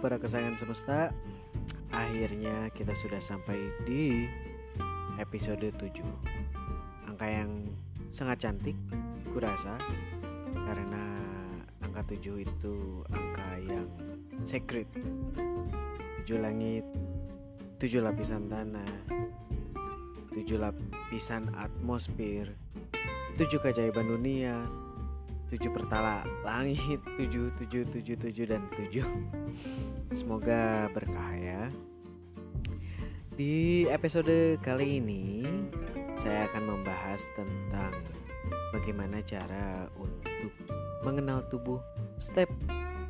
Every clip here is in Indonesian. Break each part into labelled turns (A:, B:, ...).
A: Para kesayangan semesta. Akhirnya kita sudah sampai di episode 7 Angka yang sangat cantik kurasa Karena angka 7 itu angka yang secret 7 langit 7 lapisan tanah 7 lapisan atmosfer 7 keajaiban dunia tujuh pertala langit tujuh tujuh tujuh tujuh dan tujuh. Semoga berkah ya. Di episode kali ini saya akan membahas tentang bagaimana cara untuk mengenal tubuh step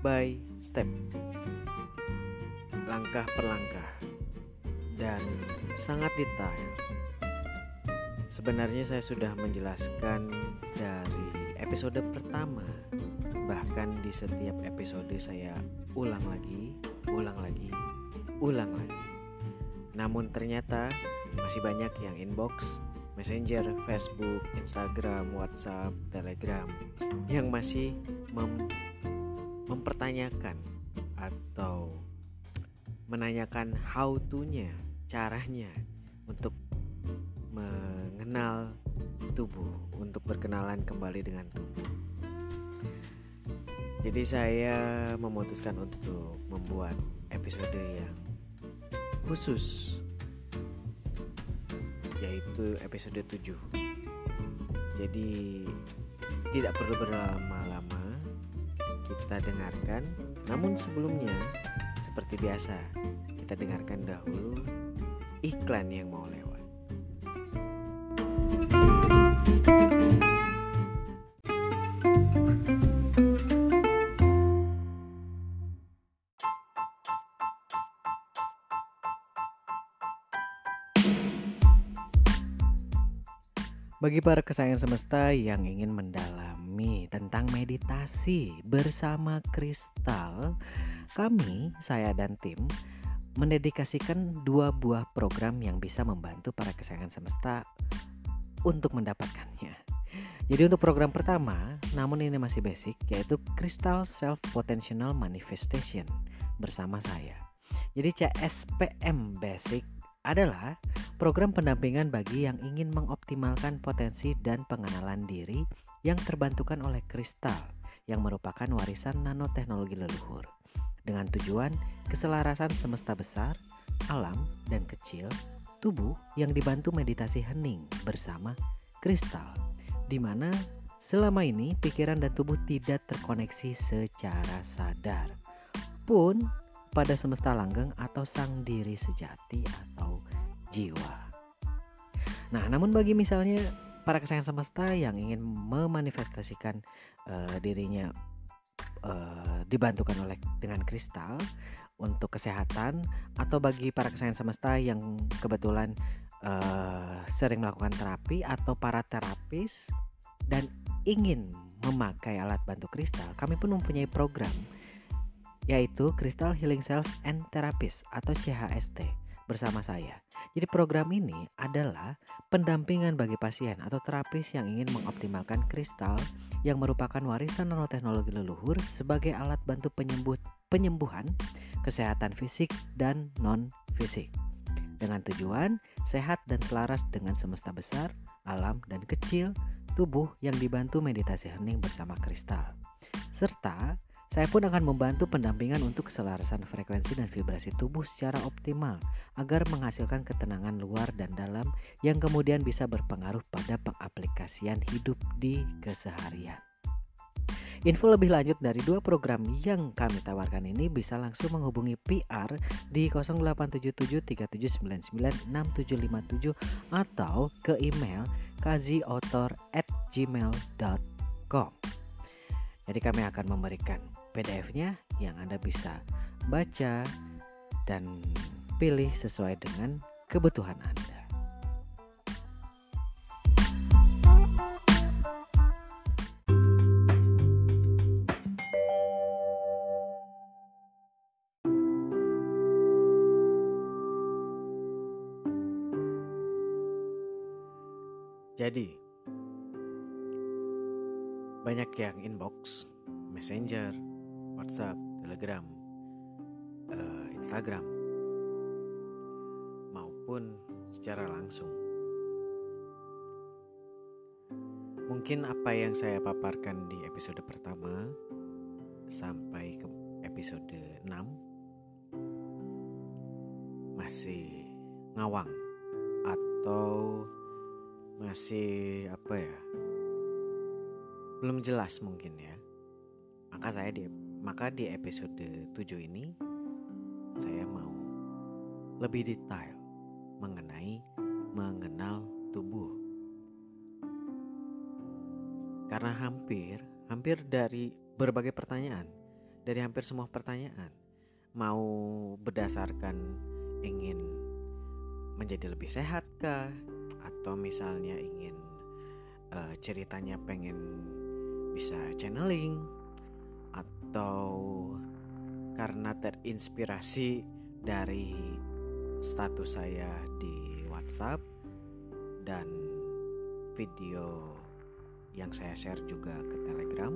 A: by step. Langkah per langkah dan sangat detail. Sebenarnya saya sudah menjelaskan dari episode pertama Bahkan di setiap episode saya ulang lagi, ulang lagi, ulang lagi. Namun ternyata masih banyak yang inbox, messenger, facebook, instagram, whatsapp, telegram Yang masih mem mempertanyakan atau menanyakan how to-nya, caranya untuk mengenal tubuh untuk berkenalan kembali dengan tubuh. Jadi saya memutuskan untuk membuat episode yang khusus yaitu episode 7. Jadi tidak perlu berlama-lama kita dengarkan. Namun sebelumnya seperti biasa kita dengarkan dahulu iklan yang mau lewat. Bagi para kesayangan semesta yang ingin mendalami tentang meditasi bersama kristal, kami, saya dan tim mendedikasikan dua buah program yang bisa membantu para kesayangan semesta untuk mendapatkannya. Jadi untuk program pertama, namun ini masih basic, yaitu Crystal Self Potential Manifestation bersama saya. Jadi CSPM Basic adalah program pendampingan bagi yang ingin mengoptimalkan potensi dan pengenalan diri yang terbantukan oleh kristal yang merupakan warisan nanoteknologi leluhur. Dengan tujuan keselarasan semesta besar, alam, dan kecil, tubuh yang dibantu meditasi hening bersama kristal. Di mana selama ini pikiran dan tubuh tidak terkoneksi secara sadar pun pada semesta langgeng atau sang diri sejati atau jiwa. Nah, namun bagi misalnya para kesayangan semesta yang ingin memanifestasikan uh, dirinya uh, dibantukan oleh dengan kristal untuk kesehatan atau bagi para kesayangan semesta yang kebetulan uh, sering melakukan terapi atau para terapis dan ingin memakai alat bantu kristal, kami pun mempunyai program yaitu Crystal Healing Self and Therapist atau CHST bersama saya. Jadi program ini adalah pendampingan bagi pasien atau terapis yang ingin mengoptimalkan kristal yang merupakan warisan nanoteknologi leluhur sebagai alat bantu penyembuh, penyembuhan kesehatan fisik dan non fisik. Dengan tujuan sehat dan selaras dengan semesta besar, alam dan kecil, tubuh yang dibantu meditasi hening bersama kristal. Serta saya pun akan membantu pendampingan untuk keselarasan frekuensi dan vibrasi tubuh secara optimal agar menghasilkan ketenangan luar dan dalam yang kemudian bisa berpengaruh pada pengaplikasian hidup di keseharian. Info lebih lanjut dari dua program yang kami tawarkan ini bisa langsung menghubungi PR di 087737996757 atau ke email kaziotor@gmail.com. Jadi kami akan memberikan PDF-nya yang Anda bisa baca dan pilih sesuai dengan kebutuhan Anda. Jadi, banyak yang inbox, messenger, WhatsApp, Telegram uh, Instagram maupun secara langsung. Mungkin apa yang saya paparkan di episode pertama sampai ke episode 6 masih ngawang atau masih apa ya? Belum jelas mungkin ya. Maka saya di maka di episode 7 ini saya mau lebih detail mengenai mengenal tubuh karena hampir, hampir dari berbagai pertanyaan, dari hampir semua pertanyaan, mau berdasarkan ingin menjadi lebih sehat kah? Atau misalnya ingin uh, ceritanya pengen bisa channeling atau karena terinspirasi dari status saya di WhatsApp dan video yang saya share juga ke Telegram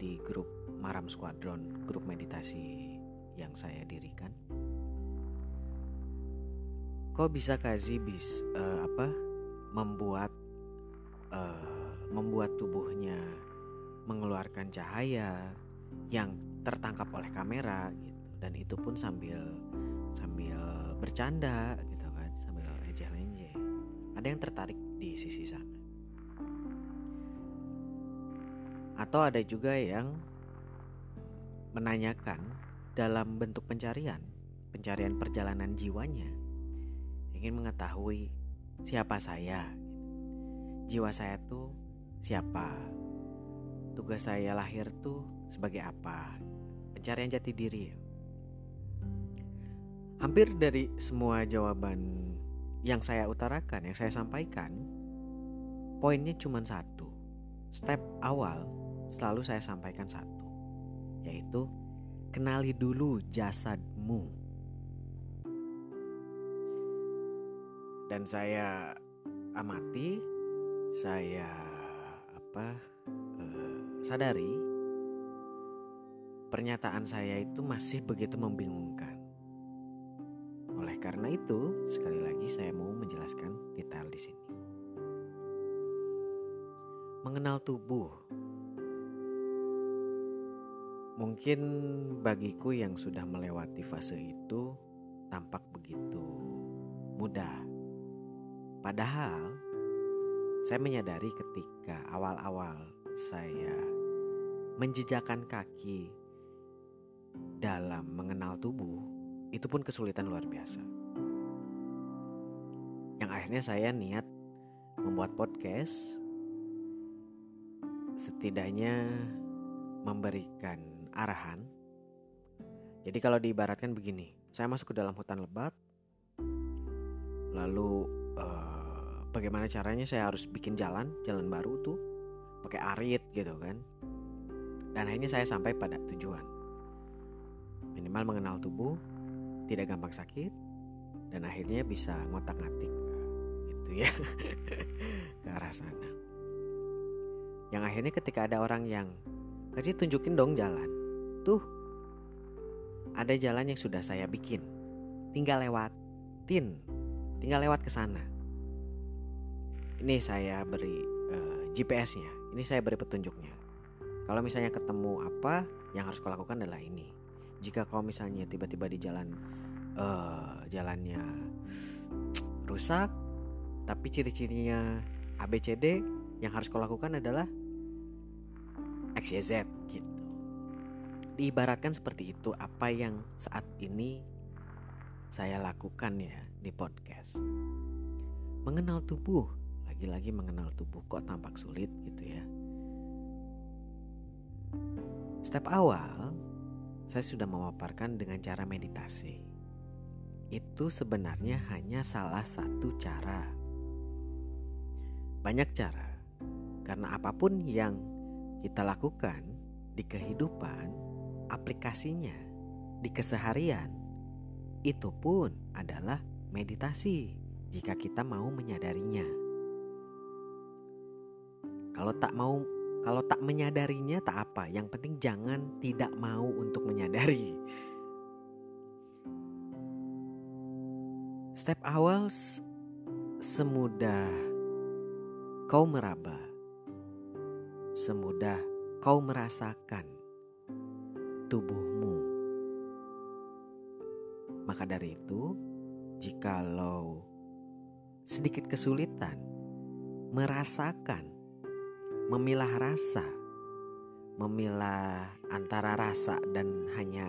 A: di grup Maram Squadron, grup meditasi yang saya dirikan. Kok bisa Kazi bis uh, apa membuat uh, membuat tubuhnya mengeluarkan cahaya yang tertangkap oleh kamera gitu. Dan itu pun sambil sambil bercanda gitu kan sambil ejeh-lenje ada yang tertarik di sisi sana. Atau ada juga yang menanyakan dalam bentuk pencarian, pencarian perjalanan jiwanya, ingin mengetahui siapa saya, jiwa saya tuh siapa, tugas saya lahir tuh sebagai apa, pencarian jati diri. Hampir dari semua jawaban yang saya utarakan, yang saya sampaikan, poinnya cuma satu. Step awal selalu saya sampaikan satu, yaitu kenali dulu jasadmu. Dan saya amati, saya apa sadari pernyataan saya itu masih begitu membingungkan. Oleh karena itu, sekali lagi saya mau menjelaskan detail di sini. Mengenal tubuh Mungkin bagiku yang sudah melewati fase itu tampak begitu mudah. Padahal saya menyadari ketika awal-awal saya menjejakan kaki dalam mengenal tubuh, itu pun kesulitan luar biasa. Yang akhirnya saya niat membuat podcast setidaknya memberikan arahan. Jadi kalau diibaratkan begini, saya masuk ke dalam hutan lebat, lalu uh, bagaimana caranya saya harus bikin jalan, jalan baru tuh, pakai arit gitu kan. Dan akhirnya saya sampai pada tujuan. Minimal mengenal tubuh, tidak gampang sakit, dan akhirnya bisa ngotak-ngatik gitu ya ke arah sana. Yang akhirnya ketika ada orang yang kasih tunjukin dong jalan Tuh, ada jalan yang sudah saya bikin. Tinggal lewatin, tinggal lewat ke sana. Ini saya beri uh, eh, GPS-nya, ini saya beri petunjuknya. Kalau misalnya ketemu apa, yang harus kau lakukan adalah ini. Jika kau misalnya tiba-tiba di jalan uh, jalannya rusak, tapi ciri-cirinya ABCD, yang harus kau lakukan adalah XYZ gitu. Diibaratkan seperti itu apa yang saat ini saya lakukan ya di podcast. Mengenal tubuh, lagi-lagi mengenal tubuh kok tampak sulit gitu ya. Step awal, saya sudah memaparkan dengan cara meditasi. Itu sebenarnya hanya salah satu cara. Banyak cara, karena apa pun yang kita lakukan di kehidupan aplikasinya di keseharian, itu pun adalah meditasi jika kita mau menyadarinya. Kalau tak mau, kalau tak menyadarinya tak apa. Yang penting jangan tidak mau untuk menyadari. Step awal semudah kau meraba, semudah kau merasakan tubuhmu. Maka dari itu, jikalau sedikit kesulitan merasakan memilah rasa, memilah antara rasa dan hanya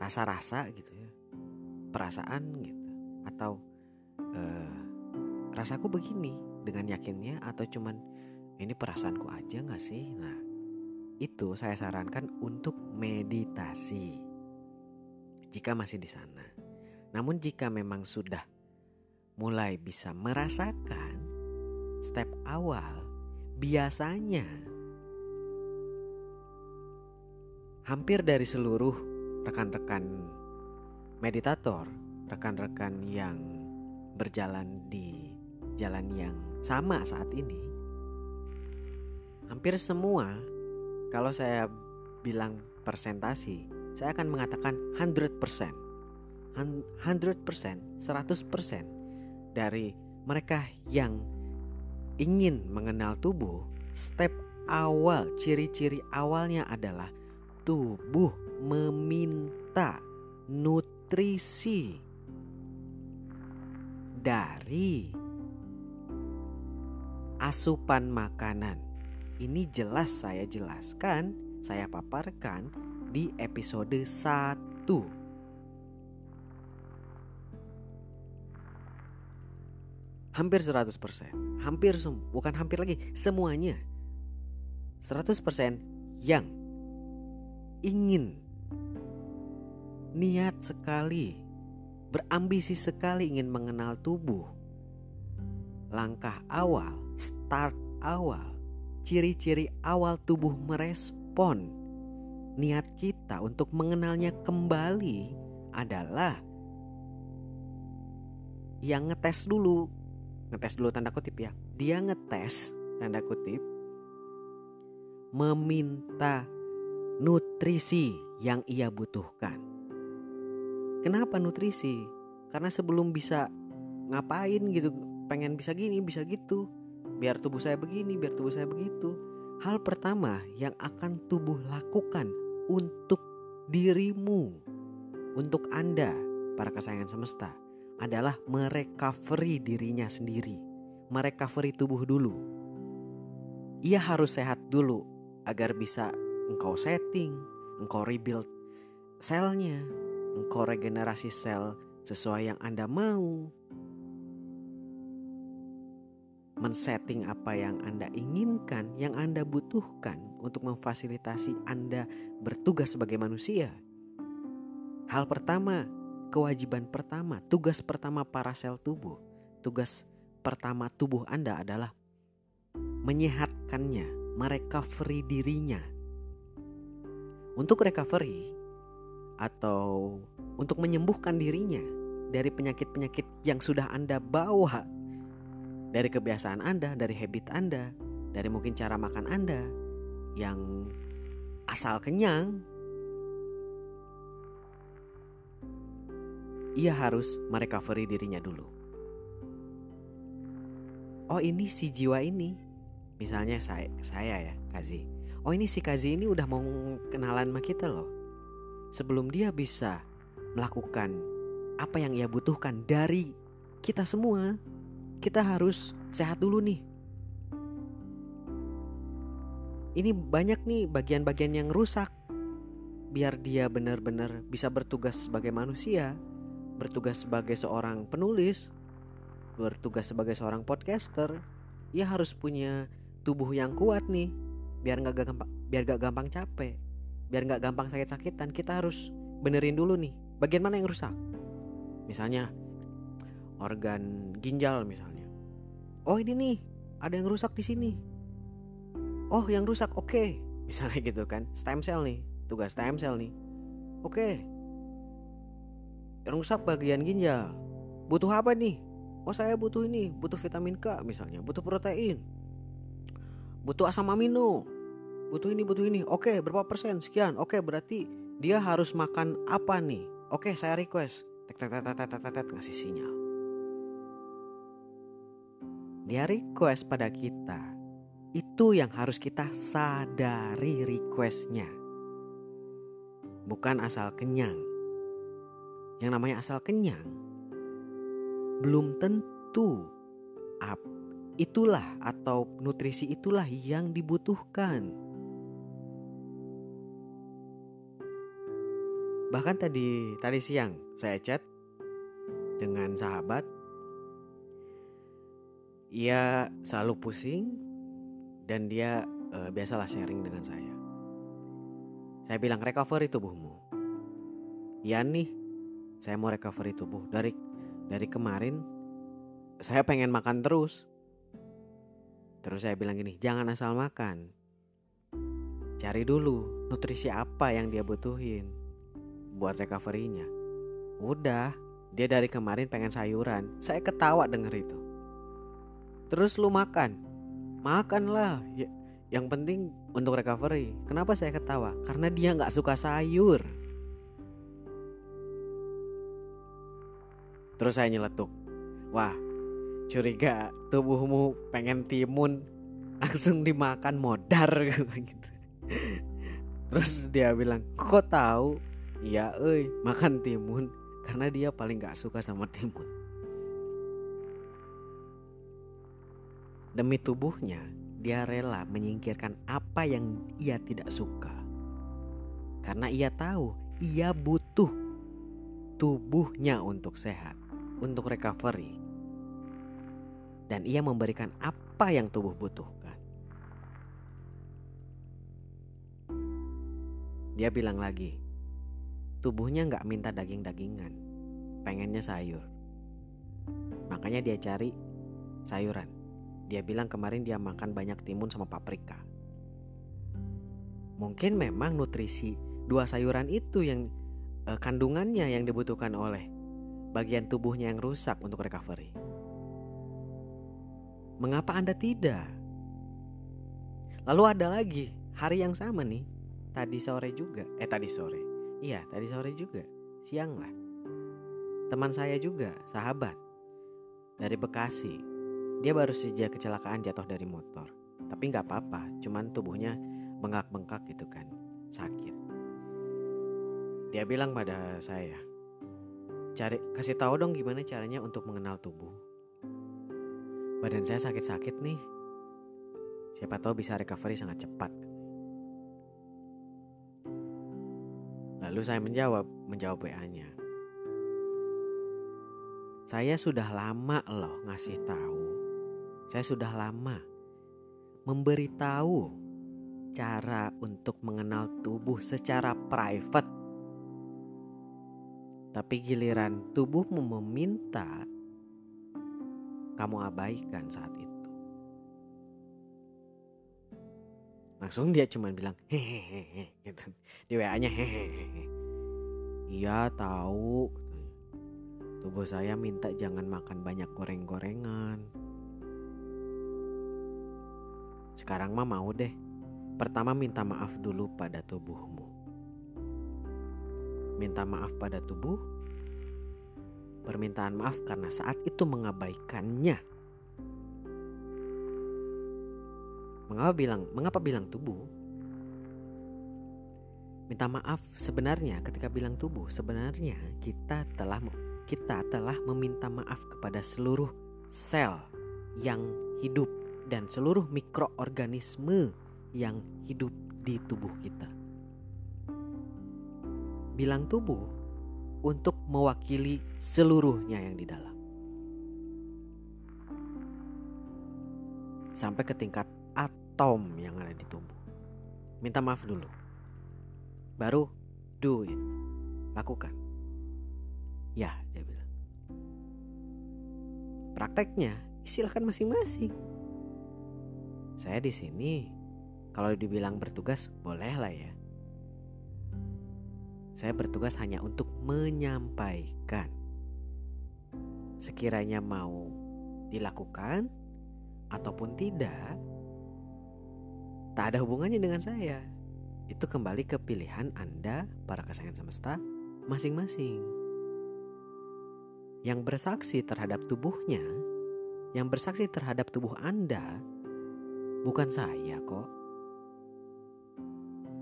A: rasa-rasa gitu ya, perasaan gitu, atau uh, rasaku begini dengan yakinnya atau cuman ini perasaanku aja nggak sih? Nah itu saya sarankan untuk meditasi jika masih di sana. Namun jika memang sudah mulai bisa merasakan step awal biasanya hampir dari seluruh rekan-rekan meditator, rekan-rekan yang berjalan di jalan yang sama saat ini, hampir semua kalau saya bilang persentasi, saya akan mengatakan 100%. 100%, 100% dari mereka yang ingin mengenal tubuh, step awal, ciri-ciri awalnya adalah tubuh meminta nutrisi dari asupan makanan ini jelas saya jelaskan, saya paparkan di episode 1. Hampir 100%, hampir bukan hampir lagi, semuanya. 100% yang ingin niat sekali, berambisi sekali ingin mengenal tubuh. Langkah awal, start awal ciri-ciri awal tubuh merespon niat kita untuk mengenalnya kembali adalah yang ngetes dulu ngetes dulu tanda kutip ya. Dia ngetes tanda kutip meminta nutrisi yang ia butuhkan. Kenapa nutrisi? Karena sebelum bisa ngapain gitu pengen bisa gini bisa gitu. Biar tubuh saya begini, biar tubuh saya begitu. Hal pertama yang akan tubuh lakukan untuk dirimu, untuk Anda, para kesayangan semesta, adalah merecovery dirinya sendiri, merecovery tubuh dulu. Ia harus sehat dulu agar bisa engkau setting, engkau rebuild selnya, engkau regenerasi sel sesuai yang Anda mau, men-setting apa yang Anda inginkan, yang Anda butuhkan untuk memfasilitasi Anda bertugas sebagai manusia. Hal pertama, kewajiban pertama, tugas pertama para sel tubuh, tugas pertama tubuh Anda adalah menyehatkannya, merecovery dirinya. Untuk recovery atau untuk menyembuhkan dirinya dari penyakit-penyakit yang sudah Anda bawa dari kebiasaan Anda, dari habit Anda, dari mungkin cara makan Anda yang asal kenyang, ia harus merecovery dirinya dulu. Oh ini si jiwa ini, misalnya saya, saya ya Kazi. Oh ini si Kazi ini udah mau kenalan sama kita loh. Sebelum dia bisa melakukan apa yang ia butuhkan dari kita semua, kita harus sehat dulu nih. Ini banyak nih bagian-bagian yang rusak. Biar dia benar-benar bisa bertugas sebagai manusia, bertugas sebagai seorang penulis, bertugas sebagai seorang podcaster, ia harus punya tubuh yang kuat nih, biar nggak gampang, biar gak gampang capek, biar nggak gampang sakit-sakitan. Kita harus benerin dulu nih, bagian mana yang rusak. Misalnya organ ginjal misalnya. Oh ini nih ada yang rusak di sini. Oh yang rusak oke okay. misalnya gitu kan stem cell nih tugas stem cell nih. Oke. Okay. Rusak bagian ginjal. Butuh apa nih? Oh saya butuh ini, butuh vitamin K misalnya, butuh protein, butuh asam amino, butuh ini, butuh ini. Oke, berapa persen? Sekian. Oke, berarti dia harus makan apa nih? Oke, saya request tek tek tek tek tek, tek ngasih sinyal dia request pada kita itu yang harus kita sadari requestnya bukan asal kenyang yang namanya asal kenyang belum tentu itulah atau nutrisi itulah yang dibutuhkan. Bahkan tadi tadi siang saya chat dengan sahabat. Ia selalu pusing dan dia e, biasalah sharing dengan saya. Saya bilang recovery tubuhmu. Ya nih, saya mau recovery tubuh dari dari kemarin saya pengen makan terus. Terus saya bilang gini, jangan asal makan. Cari dulu nutrisi apa yang dia butuhin buat recovery-nya. Udah, dia dari kemarin pengen sayuran. Saya ketawa denger itu. Terus lu makan. Makanlah. Ya, yang penting untuk recovery. Kenapa saya ketawa? Karena dia nggak suka sayur. Terus saya nyeletuk. Wah, curiga tubuhmu pengen timun langsung dimakan modar gitu. Terus dia bilang, "Kok tahu?" "Iya, euy, makan timun karena dia paling gak suka sama timun." Demi tubuhnya, dia rela menyingkirkan apa yang ia tidak suka. Karena ia tahu ia butuh tubuhnya untuk sehat, untuk recovery dan ia memberikan apa yang tubuh butuhkan. Dia bilang lagi, tubuhnya nggak minta daging-dagingan, pengennya sayur. Makanya dia cari sayuran. Dia bilang kemarin dia makan banyak timun sama paprika. Mungkin memang nutrisi dua sayuran itu yang eh, kandungannya yang dibutuhkan oleh bagian tubuhnya yang rusak untuk recovery. Mengapa Anda tidak? Lalu ada lagi hari yang sama nih, tadi sore juga. Eh tadi sore. Iya, tadi sore juga. Siang lah. Teman saya juga, sahabat dari Bekasi. Dia baru saja kecelakaan jatuh dari motor. Tapi nggak apa-apa, cuman tubuhnya bengkak-bengkak gitu kan, sakit. Dia bilang pada saya, cari kasih tahu dong gimana caranya untuk mengenal tubuh badan saya sakit-sakit nih. Siapa tahu bisa recovery sangat cepat. Lalu saya menjawab, menjawab WA-nya. Saya sudah lama loh ngasih tahu. Saya sudah lama memberitahu cara untuk mengenal tubuh secara private. Tapi giliran tubuhmu meminta kamu abaikan saat itu. Langsung dia cuma bilang hehehe gitu. Di WA-nya hehehe. Iya tahu. Tubuh saya minta jangan makan banyak goreng-gorengan. Sekarang mah mau deh. Pertama minta maaf dulu pada tubuhmu. Minta maaf pada tubuh permintaan maaf karena saat itu mengabaikannya. Mengapa bilang mengapa bilang tubuh? Minta maaf sebenarnya ketika bilang tubuh sebenarnya kita telah kita telah meminta maaf kepada seluruh sel yang hidup dan seluruh mikroorganisme yang hidup di tubuh kita. Bilang tubuh untuk mewakili seluruhnya yang di dalam. Sampai ke tingkat atom yang ada di tubuh. Minta maaf dulu. Baru do it. Lakukan. Ya, dia bilang. Prakteknya silakan masing-masing. Saya di sini kalau dibilang bertugas boleh lah ya. Saya bertugas hanya untuk menyampaikan. Sekiranya mau dilakukan ataupun tidak, tak ada hubungannya dengan saya. Itu kembali ke pilihan Anda, para kesayangan semesta, masing-masing. Yang bersaksi terhadap tubuhnya, yang bersaksi terhadap tubuh Anda, bukan saya kok.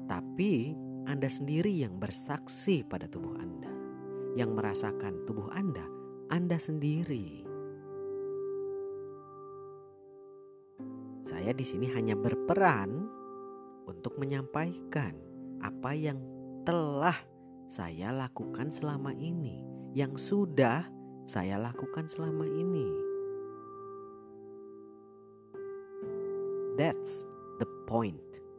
A: Tapi Anda sendiri yang bersaksi pada tubuh Anda. Yang merasakan tubuh Anda, Anda sendiri. Saya di sini hanya berperan untuk menyampaikan apa yang telah saya lakukan selama ini, yang sudah saya lakukan selama ini. That's the point.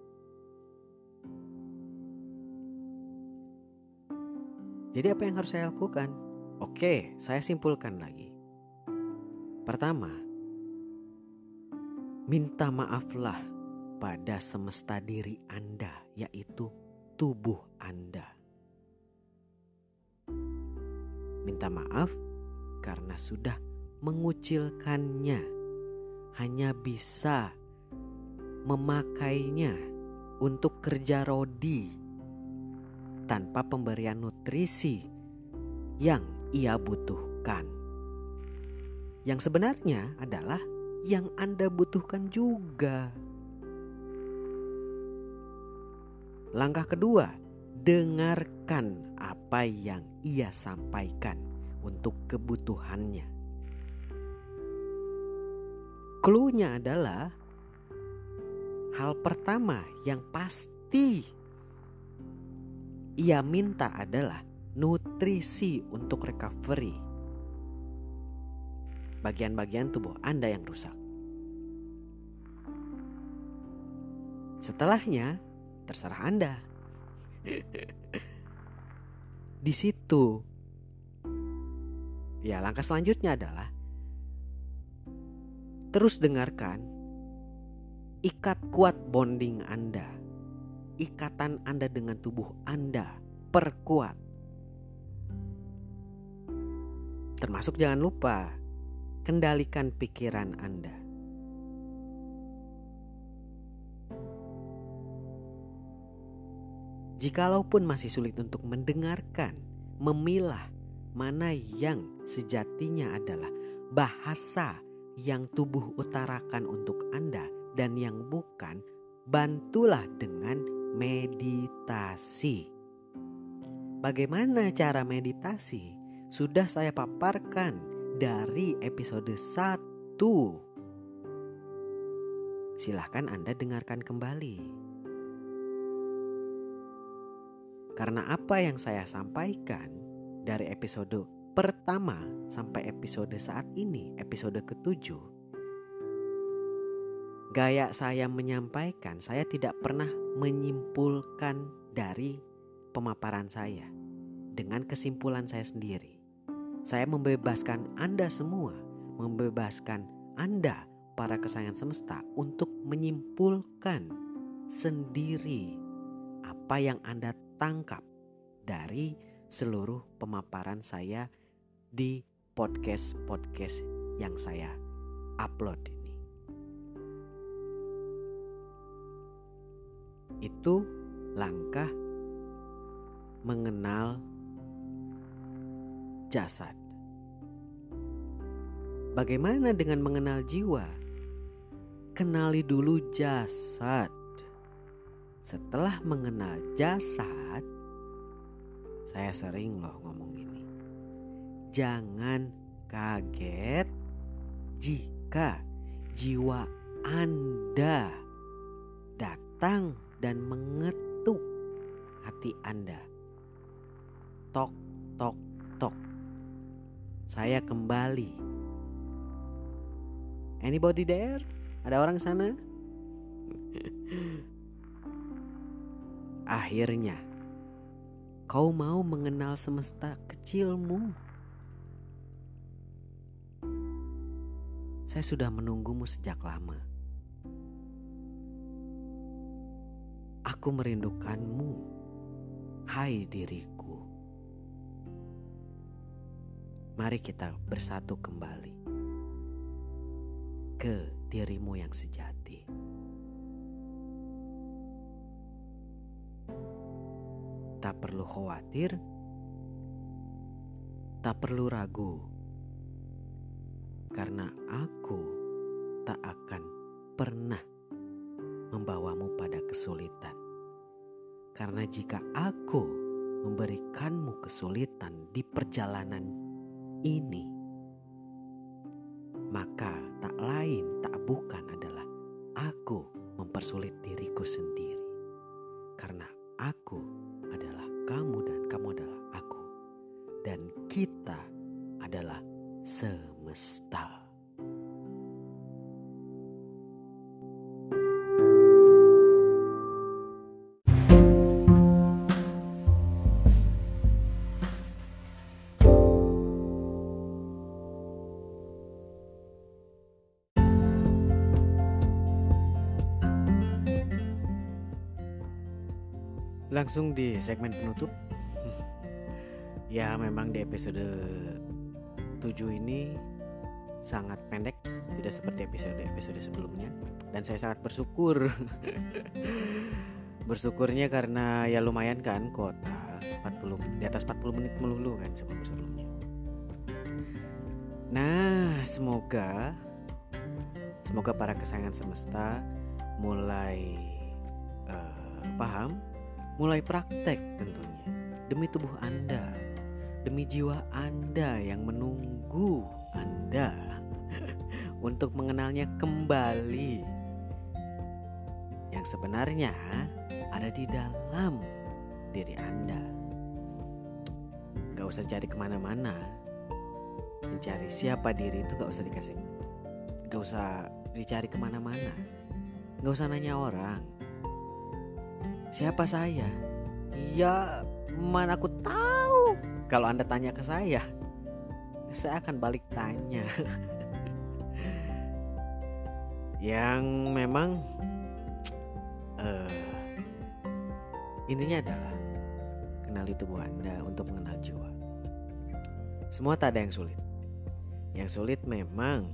A: Jadi, apa yang harus saya lakukan? Oke, saya simpulkan lagi. Pertama, minta maaflah pada semesta diri Anda, yaitu tubuh Anda. Minta maaf karena sudah mengucilkannya, hanya bisa memakainya untuk kerja rodi tanpa pemberian nutrisi yang ia butuhkan. Yang sebenarnya adalah yang Anda butuhkan juga. Langkah kedua, dengarkan apa yang ia sampaikan untuk kebutuhannya. Cluenya adalah hal pertama yang pasti ia minta adalah nutrisi untuk recovery. Bagian-bagian tubuh Anda yang rusak. Setelahnya, terserah Anda. Di situ, ya, langkah selanjutnya adalah terus dengarkan, ikat kuat bonding Anda, ikatan Anda dengan tubuh Anda, perkuat. Termasuk jangan lupa kendalikan pikiran Anda. Jikalaupun masih sulit untuk mendengarkan, memilah mana yang sejatinya adalah bahasa yang tubuh utarakan untuk Anda dan yang bukan, bantulah dengan meditasi. Bagaimana cara meditasi? Sudah saya paparkan dari episode 1. Silahkan Anda dengarkan kembali. Karena apa yang saya sampaikan dari episode pertama sampai episode saat ini, episode ketujuh, gaya saya menyampaikan, saya tidak pernah menyimpulkan dari pemaparan saya dengan kesimpulan saya sendiri. Saya membebaskan Anda semua, membebaskan Anda para kesayangan semesta untuk menyimpulkan sendiri apa yang Anda tangkap dari seluruh pemaparan saya di podcast-podcast yang saya upload Itu langkah mengenal jasad. Bagaimana dengan mengenal jiwa? Kenali dulu jasad. Setelah mengenal jasad, saya sering loh ngomong ini. Jangan kaget jika jiwa Anda datang dan mengetuk hati Anda. Tok, tok, tok. Saya kembali. Anybody there? Ada orang sana? Akhirnya, kau mau mengenal semesta kecilmu. Saya sudah menunggumu sejak lama. Aku merindukanmu, hai diriku. Mari kita bersatu kembali ke dirimu yang sejati. Tak perlu khawatir, tak perlu ragu karena aku tak akan pernah membawamu pada kesulitan. Karena jika aku memberikanmu kesulitan di perjalanan ini, maka Langsung di segmen penutup. ya, memang di episode 7 ini sangat pendek, tidak seperti episode-episode sebelumnya dan saya sangat bersyukur. Bersyukurnya karena ya lumayan kan kota 40 di atas 40 menit melulu kan sebelum-sebelumnya. Nah, semoga semoga para kesayangan semesta mulai uh, paham Mulai praktek tentunya demi tubuh Anda, demi jiwa Anda yang menunggu Anda untuk mengenalnya kembali. Yang sebenarnya ada di dalam diri Anda. Gak usah cari ke mana-mana. Mencari siapa diri itu gak usah dikasih. Gak usah dicari ke mana-mana. Gak usah nanya orang Siapa saya? Ya, mana aku tahu. Kalau Anda tanya ke saya, saya akan balik tanya. Yang memang uh, intinya adalah kenali tubuh Anda untuk mengenal jiwa. Semua tak ada yang sulit. Yang sulit memang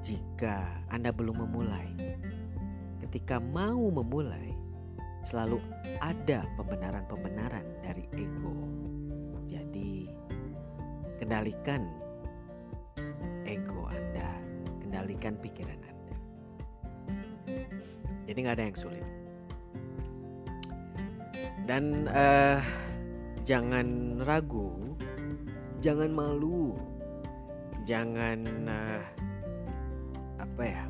A: jika Anda belum memulai. Ketika mau memulai, selalu ada pembenaran-pembenaran dari ego. Jadi, kendalikan ego Anda, kendalikan pikiran Anda. Jadi nggak ada yang sulit. Dan uh, jangan ragu, jangan malu, jangan uh, apa ya?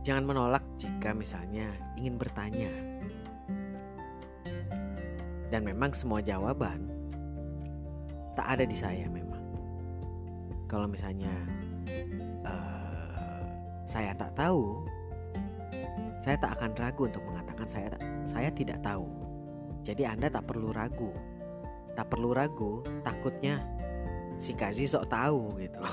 A: Jangan menolak jika misalnya ingin bertanya. Dan memang semua jawaban tak ada di saya memang. Kalau misalnya uh, saya tak tahu, saya tak akan ragu untuk mengatakan saya saya tidak tahu. Jadi Anda tak perlu ragu. Tak perlu ragu, takutnya si Kazi sok tahu gitu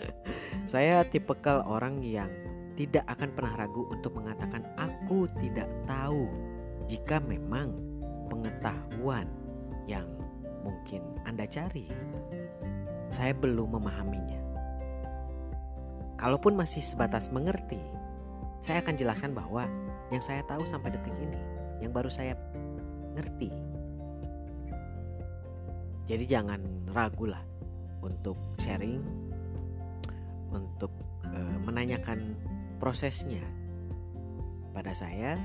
A: saya tipikal orang yang tidak akan pernah ragu untuk mengatakan aku tidak tahu jika memang pengetahuan yang mungkin Anda cari saya belum memahaminya. Kalaupun masih sebatas mengerti, saya akan jelaskan bahwa yang saya tahu sampai detik ini, yang baru saya ngerti. Jadi jangan ragu lah untuk sharing, untuk e, menanyakan prosesnya pada saya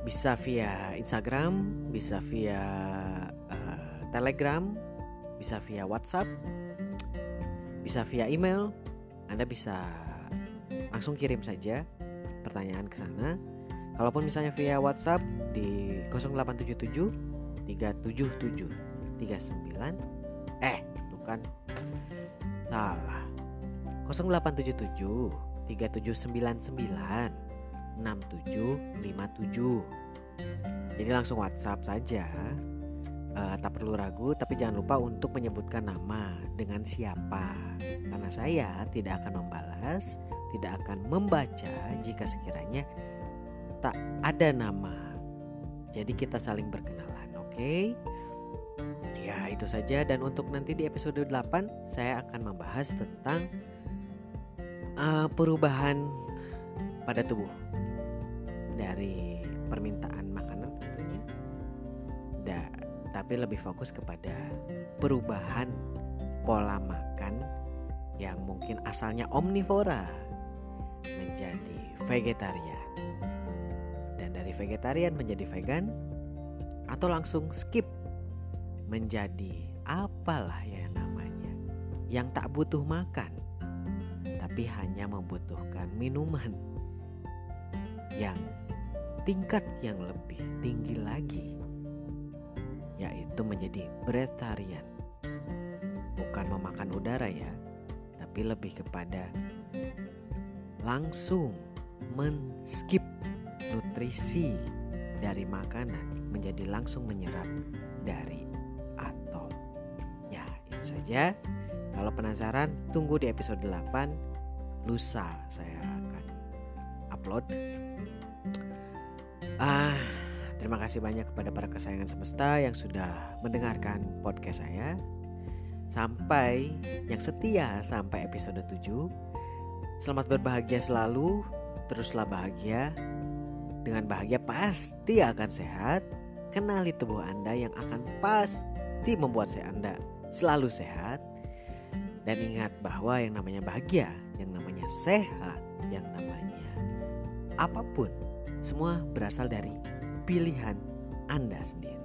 A: bisa via Instagram, bisa via uh, Telegram, bisa via WhatsApp, bisa via email. Anda bisa langsung kirim saja pertanyaan ke sana. Kalaupun misalnya via WhatsApp di 0877 377 39 eh bukan salah 0877 3799 6757. Jadi langsung WhatsApp saja. Uh, tak perlu ragu, tapi jangan lupa untuk menyebutkan nama dengan siapa, karena saya tidak akan membalas, tidak akan membaca jika sekiranya tak ada nama. Jadi kita saling berkenalan, oke? Okay? Ya, itu saja dan untuk nanti di episode 8 saya akan membahas tentang uh, perubahan pada tubuh dari permintaan makanan tentunya da, tapi lebih fokus kepada perubahan pola makan yang mungkin asalnya omnivora menjadi vegetarian. Dan dari vegetarian menjadi vegan atau langsung skip menjadi apalah ya namanya yang tak butuh makan tapi hanya membutuhkan minuman yang tingkat yang lebih tinggi lagi yaitu menjadi breatharian bukan memakan udara ya tapi lebih kepada langsung men-skip nutrisi dari makanan menjadi langsung menyerap dari atom. Ya, itu saja. Kalau penasaran, tunggu di episode 8. Lusa saya akan upload. Ah, terima kasih banyak kepada para kesayangan semesta yang sudah mendengarkan podcast saya. Sampai yang setia sampai episode 7. Selamat berbahagia selalu, teruslah bahagia. Dengan bahagia pasti akan sehat. Kenali tubuh Anda yang akan pasti membuat saya Anda selalu sehat. Dan ingat bahwa yang namanya bahagia, yang namanya sehat, yang namanya apa pun, semua berasal dari pilihan Anda sendiri.